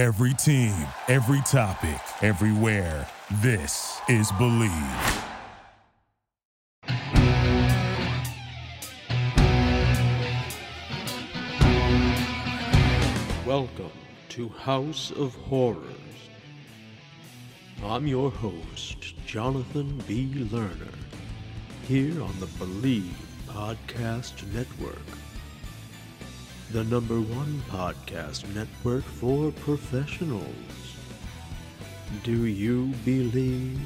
Every team, every topic, everywhere. This is Bleav. Welcome to House of Horrors. I'm your host, Jonathan B. Lerner, here on the Bleav Podcast Network, the number one podcast network for professionals. Do you believe?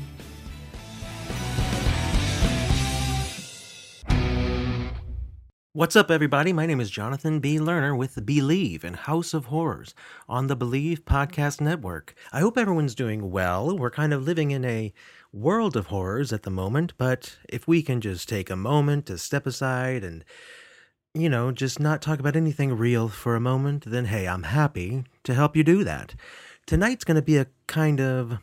What's up, everybody? My name is Jonathan B. Lerner with Bleav and House of Horrors on the Bleav Podcast Network. I hope everyone's doing well. We're kind of living in a world of horrors at the moment, but if we can just take a moment to step aside and, you know, just not talk about anything real for a moment, then hey, I'm happy to help you do that. Tonight's going to be a kind of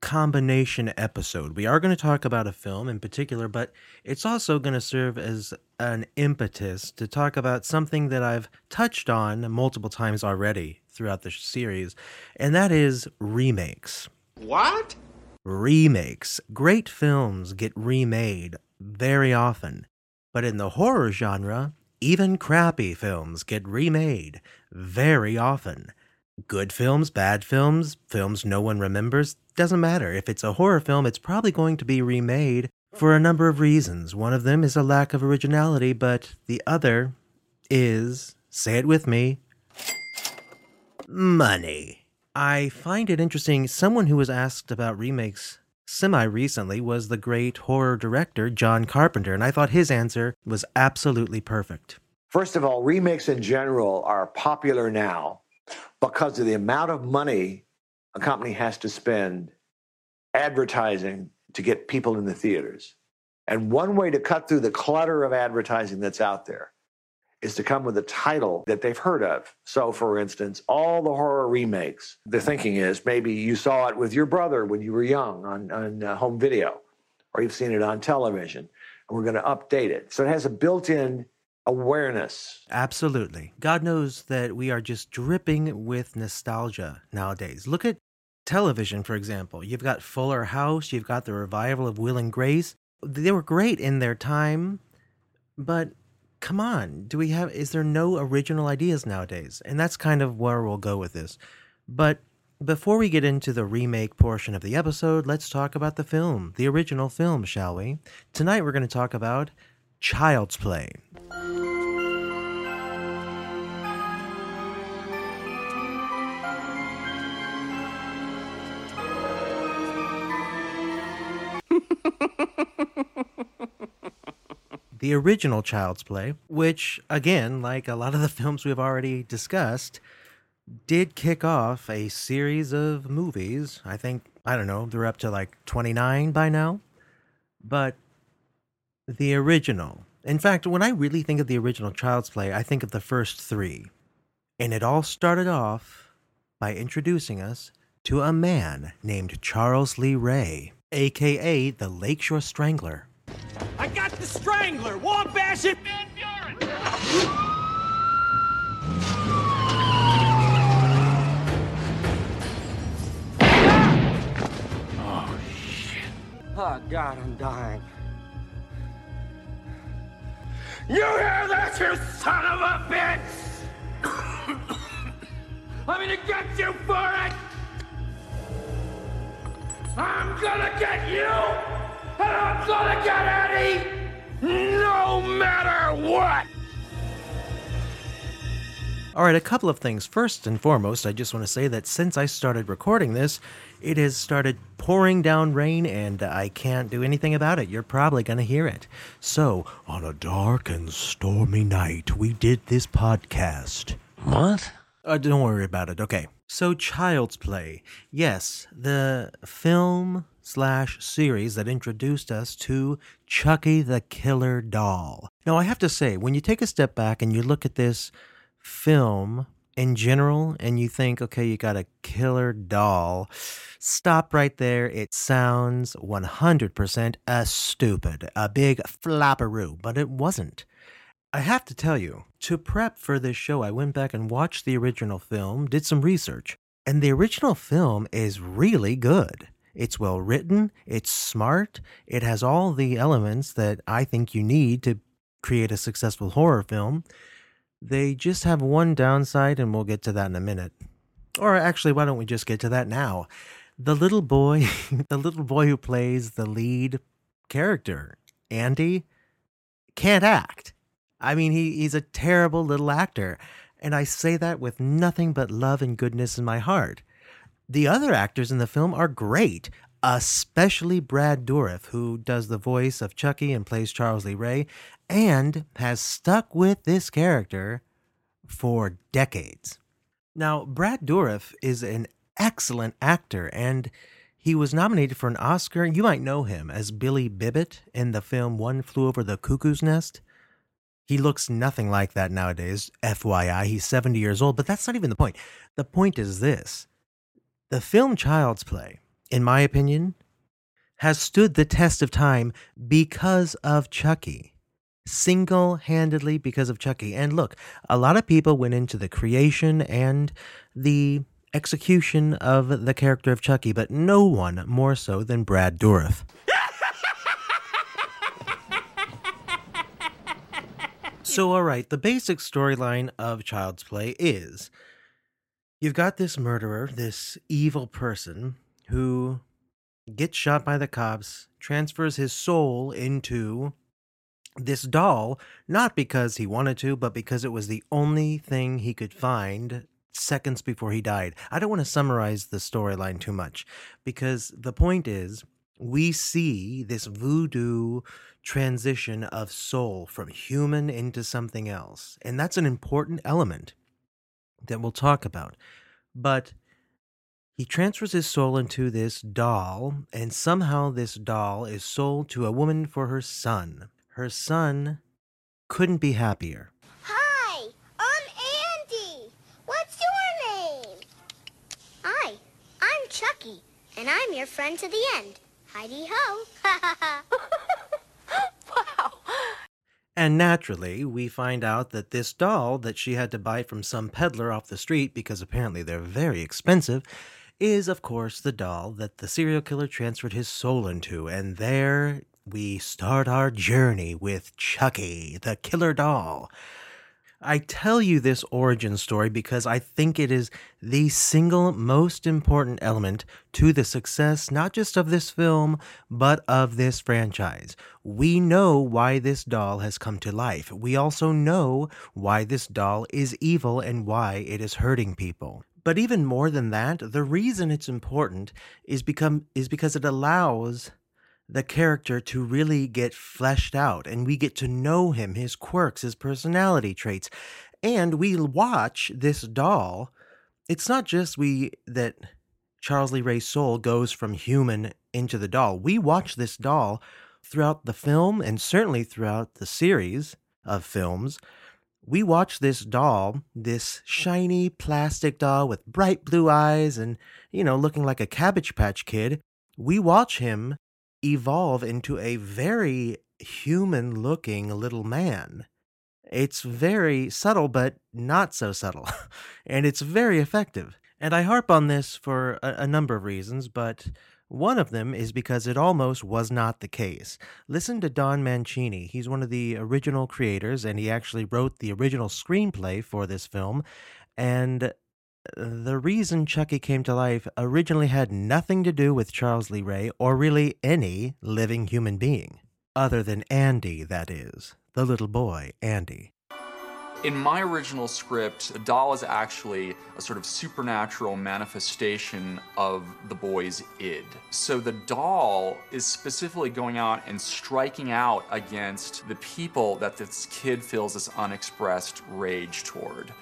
combination episode. We are going to talk about a film in particular, but it's also going to serve as an impetus to talk about something that I've touched on multiple times already throughout the series, and that is remakes. What? Remakes. Great films get remade very often, but in the horror genre, even crappy films get remade very often. Good films, bad films, films no one remembers, doesn't matter. If it's a horror film, it's probably going to be remade for a number of reasons. One of them is a lack of originality, but the other is, say it with me, money. I find it interesting. Someone who was asked about remakes semi recently was the great horror director John Carpenter, and I thought his answer was absolutely perfect. First of all, remakes in general are popular now because of the amount of money a company has to spend advertising to get people in the theaters. And one way to cut through the clutter of advertising that's out there is to come with a title that they've heard of. So, for instance, all the horror remakes, the thinking is maybe you saw it with your brother when you were young on, on uh, home video, or you've seen it on television, and we're going to update it. So it has a built in awareness. Absolutely. God knows that we are just dripping with nostalgia nowadays. Look at television, for example. You've got Fuller House, you've got the revival of Will and Grace. They were great in their time, but come on, do we have is there no original ideas nowadays? And that's kind of where we'll go with this. But before we get into the remake portion of the episode, let's talk about the film, the original film, shall we? Tonight we're going to talk about Child's Play. The original Child's Play, which, again, like a lot of the films we've already discussed, did kick off a series of movies. I think, I don't know, they're up to like 29 by now. But the original, in fact, when I really think of the original Child's Play, I think of the first three. And it all started off by introducing us to a man named Charles Lee Ray, aka the Lakeshore Strangler. I got the Strangler, Wabash and Van Buren. Ah, oh, God, I'm dying. You hear that, you son of a bitch? I'm gonna get you for it! I'm gonna get you! And I'm gonna get Eddie! No matter what! All right, a couple of things. First and foremost, I just want to say that since I started recording this, it has started pouring down rain and I can't do anything about it. You're probably going to hear it. So, on a dark and stormy night, we did this podcast. What? Uh, don't worry about it. Okay. So, Child's Play. Yes, the film slash series that introduced us to Chucky the Killer Doll. Now, I have to say, when you take a step back and you look at this film in general and you think, okay, you got a killer doll, stop right there. It sounds 100% a stupid, a big flapperoo, but it wasn't. I have to tell you, to prep for this show, I went back and watched the original film, did some research. And the original film is really good. It's well written, it's smart, it has all the elements that I think you need to create a successful horror film. They just have one downside, and we'll get to that in a minute. Or actually, why don't we just get to that now? The little boy, the little boy who plays the lead character, Andy, can't act. I mean, he, he's a terrible little actor. And I say that with nothing but love and goodness in my heart. The other actors in the film are great, especially Brad Dourif, who does the voice of Chucky and plays Charles Lee Ray, and has stuck with this character for decades. Now, Brad Dourif is an excellent actor, and he was nominated for an Oscar. You might know him as Billy Bibbit in the film One Flew Over the Cuckoo's Nest. He looks nothing like that nowadays, FYI. He's 70 years old, but that's not even the point. The point is this the film Child's Play, in my opinion, has stood the test of time because of Chucky. Single handedly because of Chucky. And look, a lot of people went into the creation and the execution of the character of Chucky, but no one more so than Brad Dourif. so, all right, the basic storyline of Child's Play is You've got this murderer, this evil person who gets shot by the cops, transfers his soul into this doll, not because he wanted to, but because it was the only thing he could find seconds before he died. I don't want to summarize the storyline too much because the point is we see this voodoo transition of soul from human into something else. And that's an important element that we'll talk about. But he transfers his soul into this doll, and somehow this doll is sold to a woman for her son. Her son couldn't be happier. Hi, I'm Andy. What's your name? Hi, I'm Chucky, and I'm your friend to the end. Heidi ho. And naturally, we find out that this doll that she had to buy from some peddler off the street because apparently they're very expensive is, of course, the doll that the serial killer transferred his soul into. And there we start our journey with Chucky, the killer doll. I tell you this origin story because I think it is the single most important element to the success, not just of this film, but of this franchise. We know why this doll has come to life. We also know why this doll is evil and why it is hurting people. But even more than that, the reason it's important is become is because it allows the character to really get fleshed out and we get to know him, his quirks, his personality traits. And we watch this doll. It's not just we that Charles Lee Ray's soul goes from human into the doll. We watch this doll throughout the film and certainly throughout the series of films. We watch this doll, this shiny plastic doll with bright blue eyes and, you know, looking like a Cabbage Patch kid. We watch him evolve into a very human looking little man. It's very subtle, but not so subtle. and it's very effective. And I harp on this for a, a, number of reasons, but one of them is because it almost was not the case. Listen to Don Mancini. He's one of the original creators, and he actually wrote the original screenplay for this film. And the reason Chucky came to life originally had nothing to do with Charles Lee Ray or really any living human being. Other than Andy, that is. The little boy, Andy. In my original script, the doll is actually a sort of supernatural manifestation of the boy's id. So the doll is specifically going out and striking out against the people that this kid feels this unexpressed rage toward.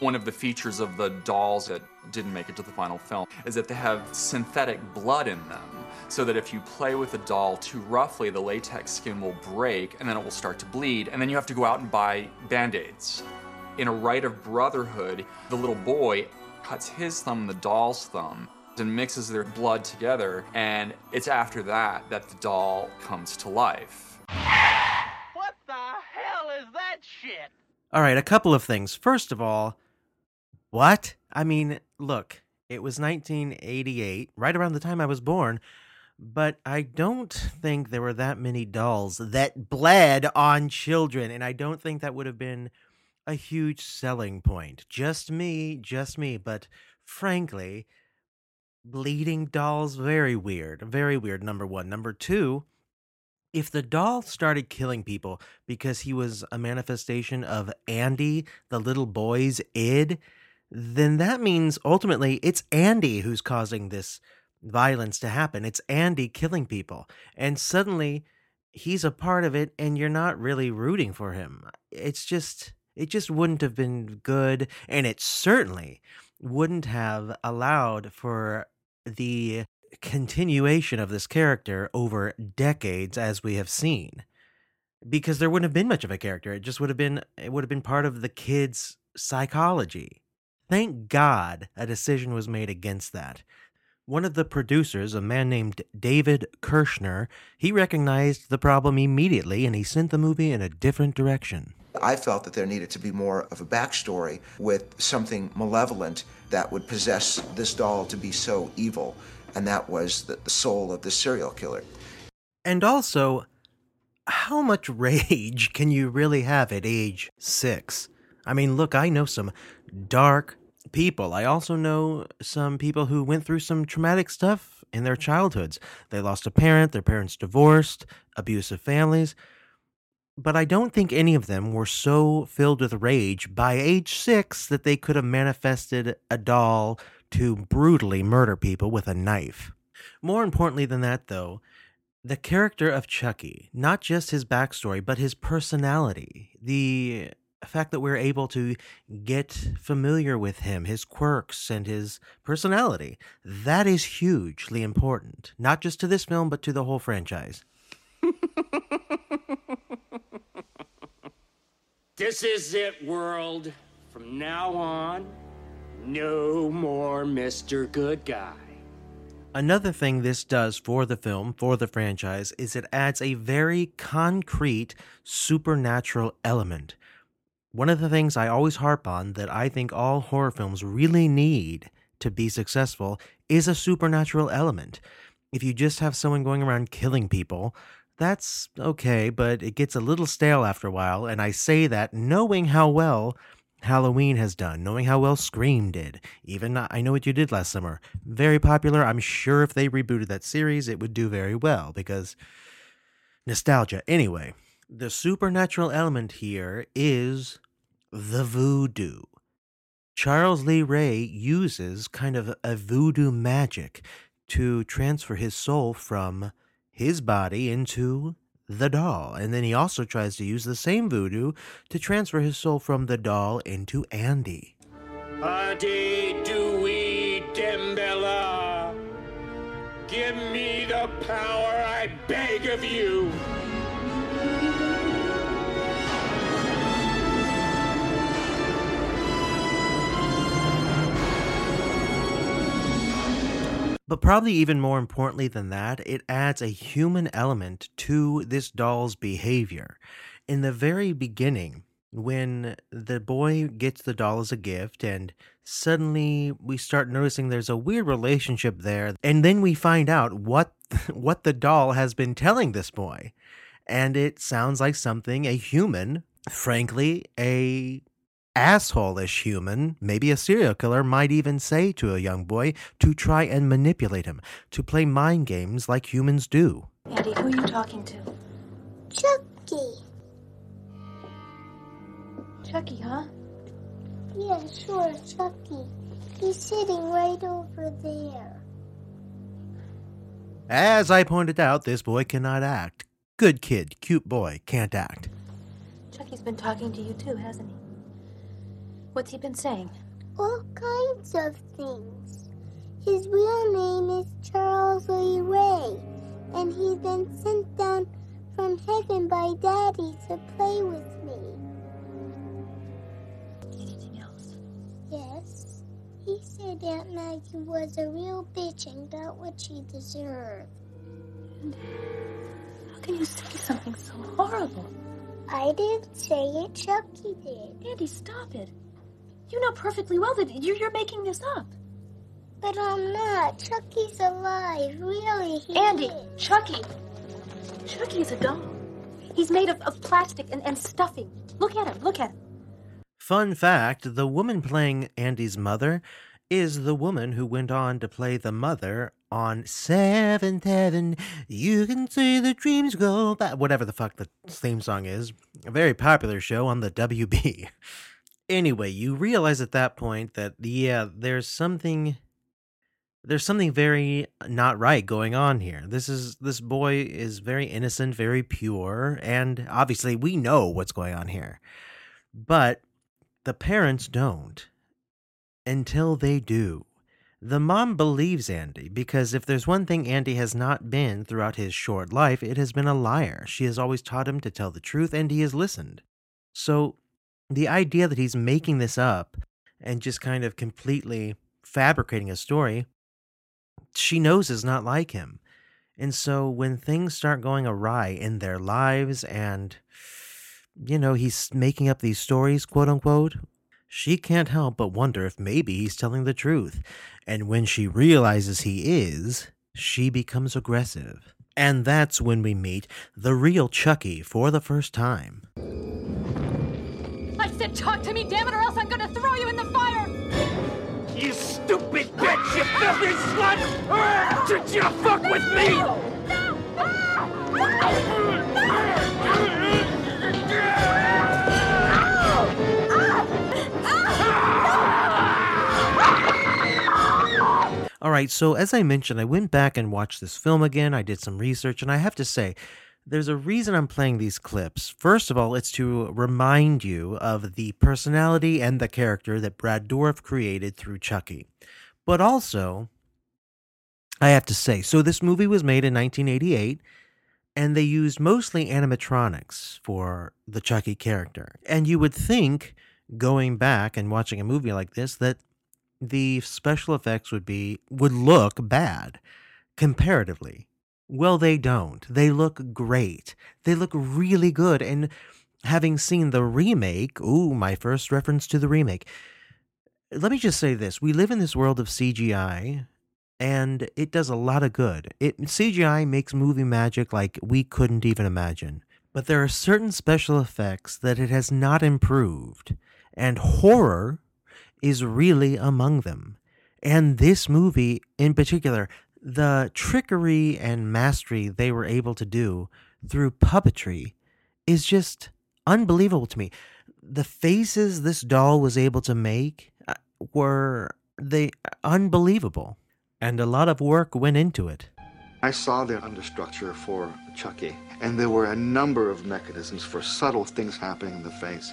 One of the features of the dolls that didn't make it to the final film is that they have synthetic blood in them, so that if you play with the doll too roughly, the latex skin will break and then it will start to bleed, and then you have to go out and buy band aids. In a rite of brotherhood, the little boy cuts his thumb and the doll's thumb and mixes their blood together, and it's after that that the doll comes to life. What the hell is that shit? All right, a couple of things. First of all, what? I mean, look, It was 1988, right around the time I was born, but I don't think there were that many dolls that bled on children, and I don't think that would have been a huge selling point. Just me, just me, but frankly, bleeding dolls very weird, very weird number 1. Number 2, if the doll started killing people because he was a manifestation of Andy, the little boy's id, then that means ultimately it's Andy who's causing this violence to happen. It's Andy killing people. And suddenly he's a part of it and you're not really rooting for him. It's just it just wouldn't have been good and it certainly wouldn't have allowed for the continuation of this character over decades as we have seen because there wouldn't have been much of a character it just would have been it would have been part of the kids psychology thank god a decision was made against that one of the producers a man named david kirschner he recognized the problem immediately and he sent the movie in a different direction I felt that there needed to be more of a backstory with something malevolent that would possess this doll to be so evil and that was the, the soul of the serial killer. And also, how much rage can you really have at age six? I mean, look, I know some dark people. I also know some people who went through some traumatic stuff in their childhoods. They lost a parent, their parents divorced, abusive families. But I don't think any of them were so filled with rage by age six that they could have manifested a doll to brutally murder people with a knife. More importantly than that, though, the character of Chucky, not just his backstory, but his personality, the fact that we're able to get familiar with him, his quirks, and his personality, that is hugely important, not just to this film, but to the whole franchise. This is it, world. From now on, no more Mr. Good Guy. Another thing this does for the film, for the franchise, is it adds a very concrete supernatural element. One of the things I always harp on that I think all horror films really need to be successful is a supernatural element. If you just have someone going around killing people, that's okay, but it gets a little stale after a while, and I say that knowing how well Halloween has done, knowing how well Scream did. Even I Know What You Did Last Summer. Very popular. I'm sure if they rebooted that series, it would do very well because nostalgia. Anyway, the supernatural element here is the voodoo. Charles Lee Ray uses kind of a voodoo magic to transfer his soul from his body into the doll. And then he also tries to use the same voodoo to transfer his soul from the doll into Andy. Damballa. Give me the power, I beg of you. But probably even more importantly than that, it adds a human element to this doll's behavior. In the very beginning, when the boy gets the doll as a gift, and suddenly we start noticing there's a weird relationship there, and then we find out what what the doll has been telling this boy. And it sounds like something a human, frankly, a asshole-ish human, maybe a serial killer, might even say to a young boy to try and manipulate him, to play mind games like humans do. Andy, who are you talking to? Chucky. Chucky, huh? Yeah, sure, Chucky. He's sitting right over there. As I pointed out, this boy cannot act. Good kid, cute boy, can't act. Chucky's been talking to you too, hasn't he? What's he been saying? All kinds of things. His real name is Charles Lee Ray, and he's been sent down from heaven by Daddy to play with me. Anything else? Yes. He said Aunt Maggie was a real bitch and got what she deserved. How can you say something so horrible? I didn't say it, Chucky did. Andy, stop it. You know perfectly well that you're, you're making this up. But I'm not. Chucky's alive. Really, he Andy, is. Chucky. Chucky's a doll. He's made of, of plastic and, and stuffing. Look at him. Look at him. Fun fact the woman playing Andy's mother is the woman who went on to play the mother on Seventh Heaven. You can see the dreams go back. Whatever the fuck the theme song is. A very popular show on the WB. Anyway, you realize at that point that, yeah, there's something. There's something very uh, not right going on here. This is this boy is very innocent, very pure, and obviously we know what's going on here. But the parents don't until they do. The mom believes Andy because if there's one thing Andy has not been throughout his short life, it has been a liar. She has always taught him to tell the truth and he has listened. So the idea that he's making this up and just kind of completely fabricating a story, she knows is not like him. And so when things start going awry in their lives and you know, he's making up these stories, quote unquote, she can't help but wonder if maybe he's telling the truth. And when she realizes he is, she becomes aggressive. And that's when we meet the real Chucky for the first time. I said talk to me, damn it, or else I'm gonna throw you in the fire! You stupid bitch, you filthy slut! Did you fuck with me? All right, so as I mentioned, I went back and watched this film again. I did some research, and I have to say, there's a reason I'm playing these clips. First of all, it's to remind you of the personality and the character that Brad Dourif created through Chucky. But also, I have to say, so this movie was made in 1988, and they used mostly animatronics for the Chucky character. And you would think, going back and watching a movie like this, that the special effects would be would look bad comparatively. Well, they don't. They look great. They look really good. And having seen the remake, ooh, my first reference to the remake. Let me just say this. We live in this world of CGI and it does a lot of good. It CGI makes movie magic like we couldn't even imagine. But there are certain special effects that it has not improved. And horror is really among them. And this movie in particular, the trickery and mastery they were able to do through puppetry is just unbelievable to me. The faces this doll was able to make uh, were they unbelievable and a lot of work went into it. I saw the understructure for Chucky, and there were a number of mechanisms for subtle things happening in the face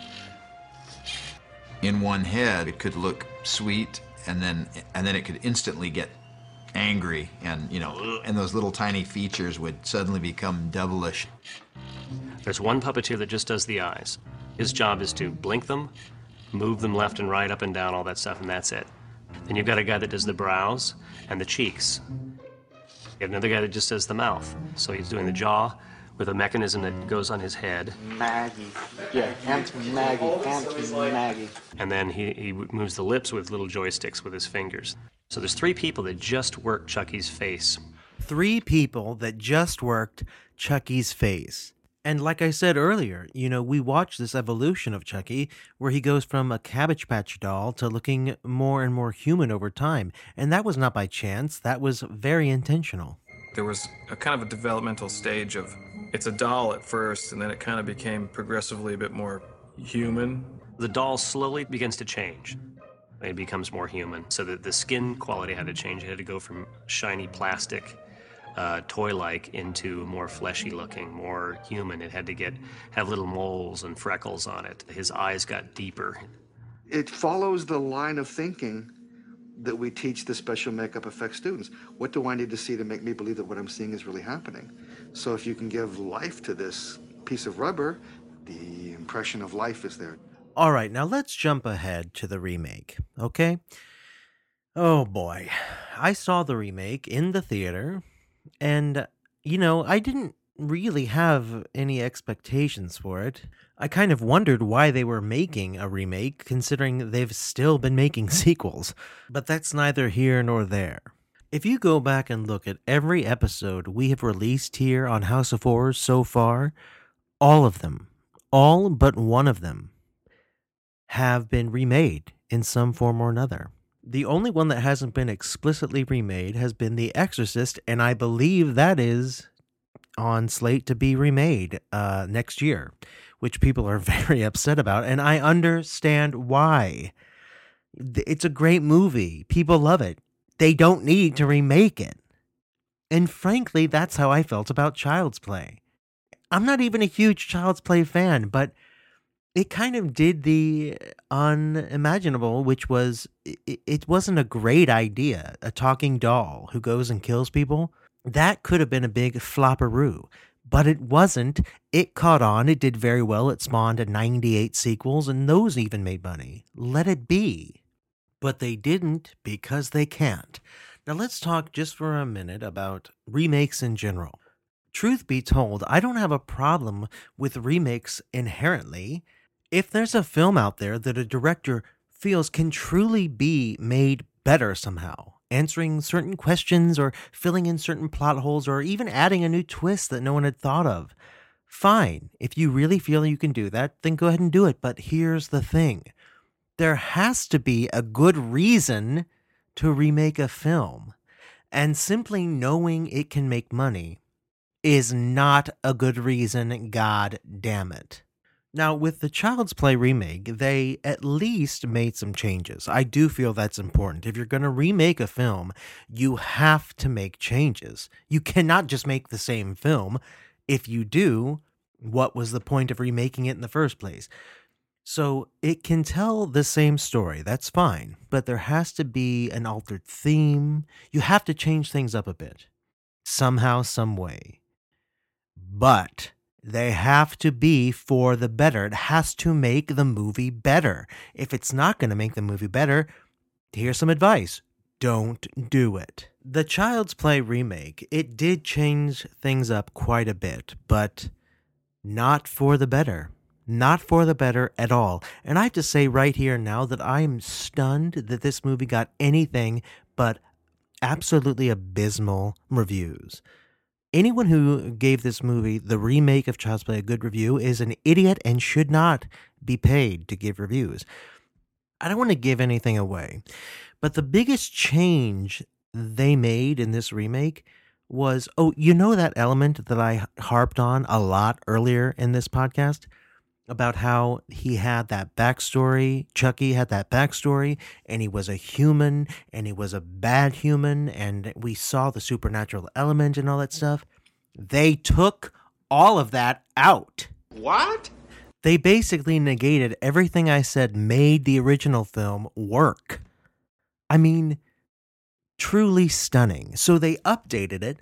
in one head, it could look sweet, and then and then it could instantly get angry, and you know, and those little tiny features would suddenly become devilish. There's one puppeteer that just does the eyes. His job is to blink them, move them left and right, up and down, all that stuff, and that's it. Then you've got a guy that does the brows and the cheeks. You have another guy that just does the mouth. So he's doing the jaw, with a mechanism that goes on his head. Maggie. Yeah, Aunt Maggie, Aunt Maggie. And then he, he moves the lips with little joysticks with his fingers. So there's three people that just worked Chucky's face. Three people that just worked Chucky's face. And like I said earlier, you know, we watch this evolution of Chucky where he goes from a Cabbage Patch doll to looking more and more human over time. And that was not by chance, that was very intentional. There was a kind of a developmental stage of it's a doll at first, and then it kind of became progressively a bit more human. The doll slowly begins to change. It becomes more human. So that the skin quality had to change. It had to go from shiny plastic, uh, toy-like, into more fleshy looking, more human. It had to get have little moles and freckles on it. His eyes got deeper. It follows the line of thinking that we teach the special makeup effects students. What do I need to see to make me believe that what I'm seeing is really happening? So if you can give life to this piece of rubber, the impression of life is there. All right, now let's jump ahead to the remake, okay? Oh boy. I saw the remake in the theater, and, you know, I didn't really have any expectations for it. I kind of wondered why they were making a remake, considering they've still been making sequels. But that's neither here nor there. If you go back and look at every episode we have released here on House of Horrors so far, all of them, all but one of them, have been remade in some form or another. The only one that hasn't been explicitly remade has been The Exorcist, and I believe that is on slate to be remade uh, next year, which people are very upset about, and I understand why. It's a great movie. People love it. They don't need to remake it. And frankly, that's how I felt about Child's Play. I'm not even a huge Child's Play fan, but it kind of did the unimaginable, which was it, it wasn't a great idea. A talking doll who goes and kills people. That could have been a big flopperoo, but it wasn't. It caught on. It did very well. It spawned 98 sequels, and those even made money. Let it be. But they didn't because they can't. Now let's talk just for a minute about remakes in general. Truth be told, I don't have a problem with remakes inherently if there's a film out there that a director feels can truly be made better somehow, answering certain questions or filling in certain plot holes or even adding a new twist that no one had thought of, fine. If you really feel you can do that, then go ahead and do it. But here's the thing there has to be a good reason to remake a film. And simply knowing it can make money is not a good reason, god damn it. Now, with the Child's Play remake, they at least made some changes. I do feel that's important. If you're going to remake a film, you have to make changes. You cannot just make the same film. If you do, what was the point of remaking it in the first place? So it can tell the same story, that's fine, but there has to be an altered theme. You have to change things up a bit, somehow, some way. But they have to be for the better. It has to make the movie better. If it's not going to make the movie better, here's some advice don't do it. The Child's Play remake, it did change things up quite a bit, but not for the better. Not for the better at all. And I have to say right here now that I'm stunned that this movie got anything but absolutely abysmal reviews anyone who gave this movie, the remake of Child's Play, a good review is an idiot and should not be paid to give reviews. I don't want to give anything away, but the biggest change they made in this remake was oh, you know that element that I harped on a lot earlier in this podcast? About how he had that backstory. Chucky had that backstory, and he was a human, and he was a bad human, and we saw the supernatural element and all that stuff. They took all of that out. What? They basically negated everything I said made the original film work. I mean, truly stunning. So they updated it,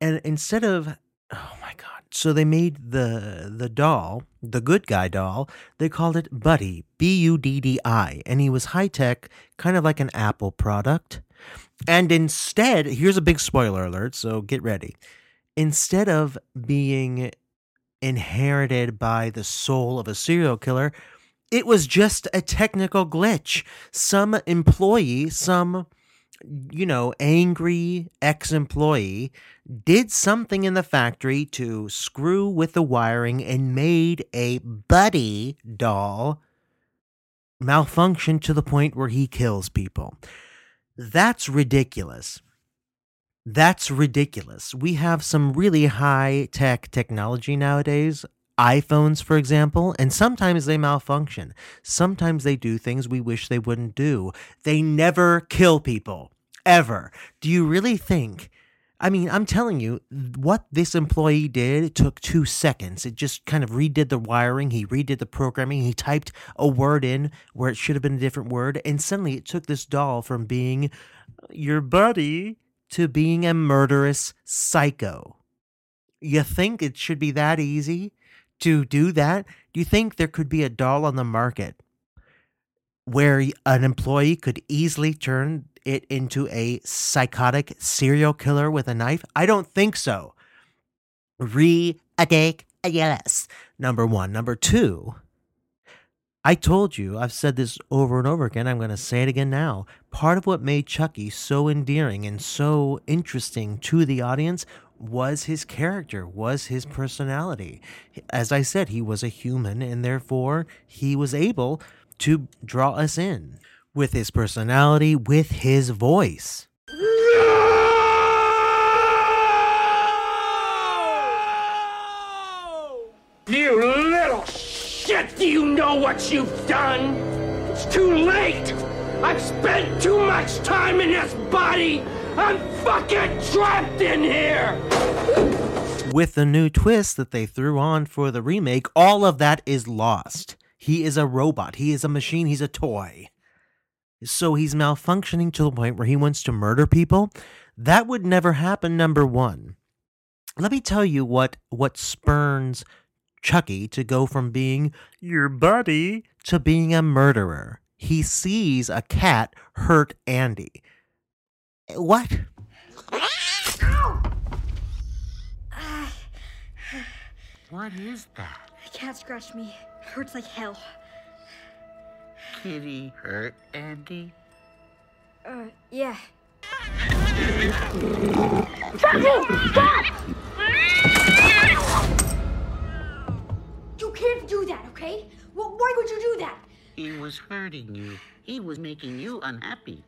and instead of, oh my God so they made the the doll, the good guy doll, they called it Buddy, B U D D I, and he was high tech, kind of like an Apple product. And instead, here's a big spoiler alert, so get ready. Instead of being inherited by the soul of a serial killer, it was just a technical glitch. Some employee, some you know, angry ex employee did something in the factory to screw with the wiring and made a buddy doll malfunction to the point where he kills people. That's ridiculous. That's ridiculous. We have some really high tech technology nowadays. iPhones, for example, and sometimes they malfunction. Sometimes they do things we wish they wouldn't do. They never kill people ever. Do you really think? I mean, I'm telling you, what this employee did took two seconds. It just kind of redid the wiring, he redid the programming, he typed a word in where it should have been a different word, and suddenly it took this doll from being uh, your buddy to being a murderous psycho. You think it should be that easy to do that? Do you think there could be a doll on the market where an employee could easily turn it into a psychotic serial killer with a knife? I don't think so. re attack yes Number one. Number two, I told you, I've said this over and over again. I'm going to say it again now. Part of what made Chucky so endearing and so interesting to the audience was his character, was his personality. As I said, he was a human, and therefore he was able to draw us in with his personality, with his voice. You little shit! Do you know what you've done? It's too late! I've spent too much time in this body! I'm fucking trapped in here! With the new twist that they threw on for the remake, all of that is lost. He is a robot, he is a machine, he's a toy. So he's malfunctioning to the point where he wants to murder people. That would never happen, number one. Let me tell you what what spurns Chucky to go from being your buddy to being a murderer. He sees a cat hurt Andy. What? What is that? A cat scratched me. It Hurts like hell. Kitty hurt Andy? Uh, yeah. Stop it! Stop! You can't do that, okay? Well, why would you do that? He was hurting you. He was making you unhappy.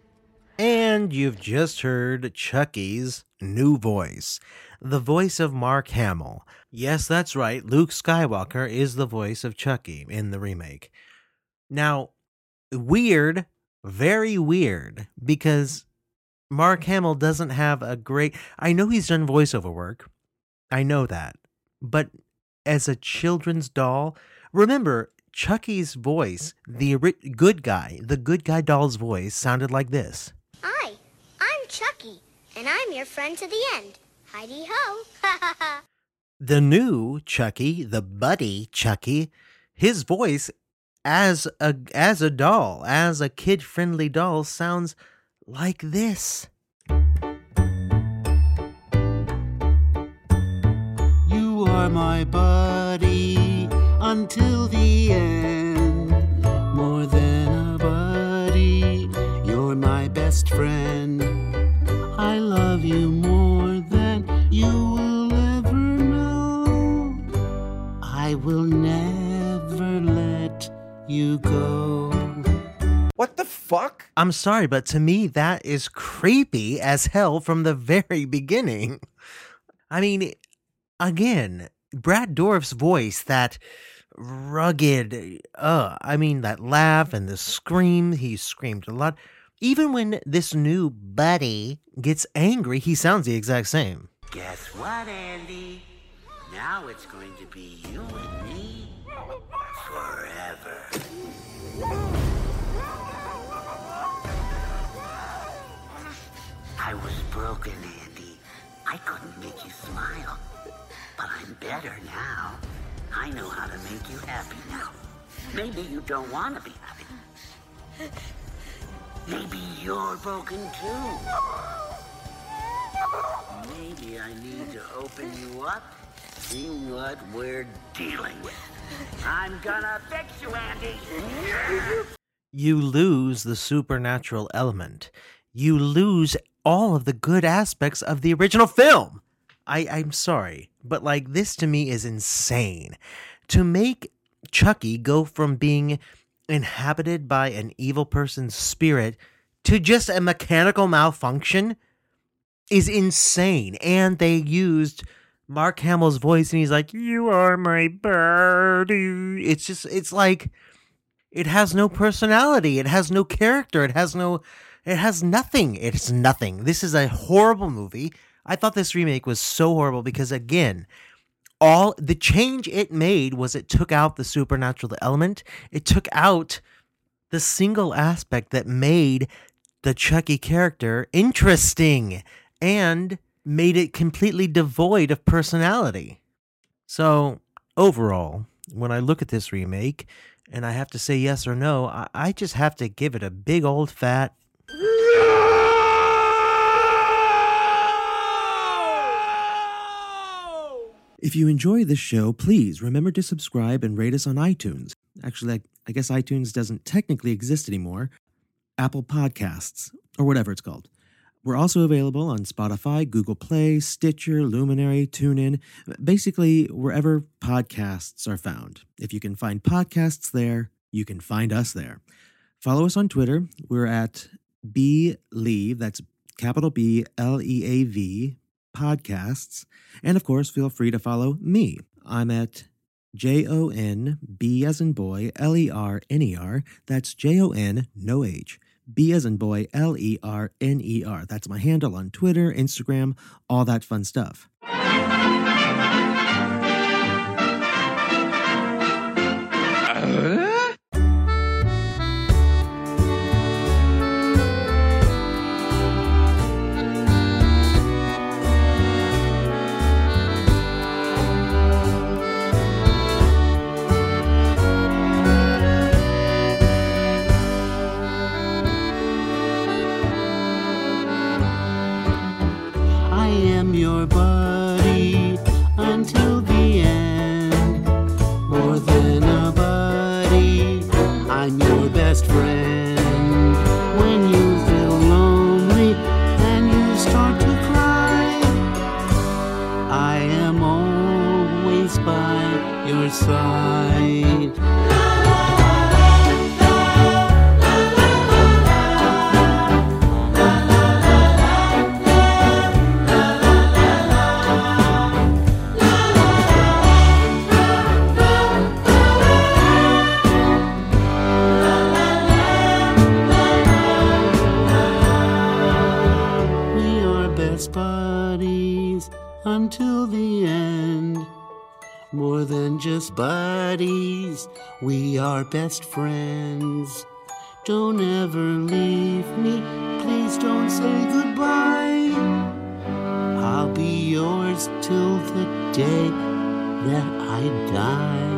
And you've just heard Chucky's new voice, the voice of Mark Hamill. Yes, that's right. Luke Skywalker is the voice of Chucky in the remake. Now, weird, very weird, because Mark Hamill doesn't have a great. I know he's done voiceover work. I know that. But as a children's doll, remember, Chucky's voice, the good guy, the good guy doll's voice sounded like this. Hi, I'm Chucky, and I'm your friend to the end. Heidi ho. The new Chucky, the buddy Chucky, his voice as a as a doll, as a kid-friendly doll sounds like this. You are my buddy until the end. More than a buddy, you're my best friend. I love you more than you will ever know. I will never let you go. What the fuck? I'm sorry, but to me, that is creepy as hell from the very beginning. I mean, again, Brad Dourif's voice, that rugged, uh, I mean, that laugh and the scream, he screamed a lot. Even when this new buddy gets angry, he sounds the exact same. Guess what, Andy? Now it's going to be you and me forever. I was broken, Andy. I couldn't make you smile. But I'm better now. I know how to make you happy now. Maybe you don't want to be happy. Maybe you're broken too. Maybe I need to open you up, see what we're dealing with. I'm gonna fix you, Andy. You lose the supernatural element. You lose all of the good aspects of the original film. I, I'm sorry, but like this to me is insane. To make Chucky go from being inhabited by an evil person's spirit to just a mechanical malfunction is insane. And they used Mark Hamill's voice, and he's like, You are my birdie. It's just, it's like, it has no personality. It has no character. It has no, it has nothing. It's nothing. This is a horrible movie. I thought this remake was so horrible because, again, all the change it made was it took out the supernatural element. It took out the single aspect that made the Chucky character interesting and made it completely devoid of personality. So, overall, when I look at this remake and I have to say yes or no, I, I just have to give it a big old fat If you enjoy this show, please remember to subscribe and rate us on iTunes. Actually, I, I guess iTunes doesn't technically exist anymore. Apple Podcasts, or whatever it's called. We're also available on Spotify, Google Play, Stitcher, Luminary, TuneIn, basically wherever podcasts are found. If you can find podcasts there, you can find us there. Follow us on Twitter. We're at B Leave, that's capital B L E A V podcasts. And of course, feel free to follow me. I'm at J O N B as in boy L E R N E R. That's J O N, no H. B as in boy L E R N E R. That's my handle on Twitter, Instagram, all that fun stuff. I until the end. More than just buddies, we are best friends. Don't ever leave me, please don't say goodbye. I'll be yours till the day that I die.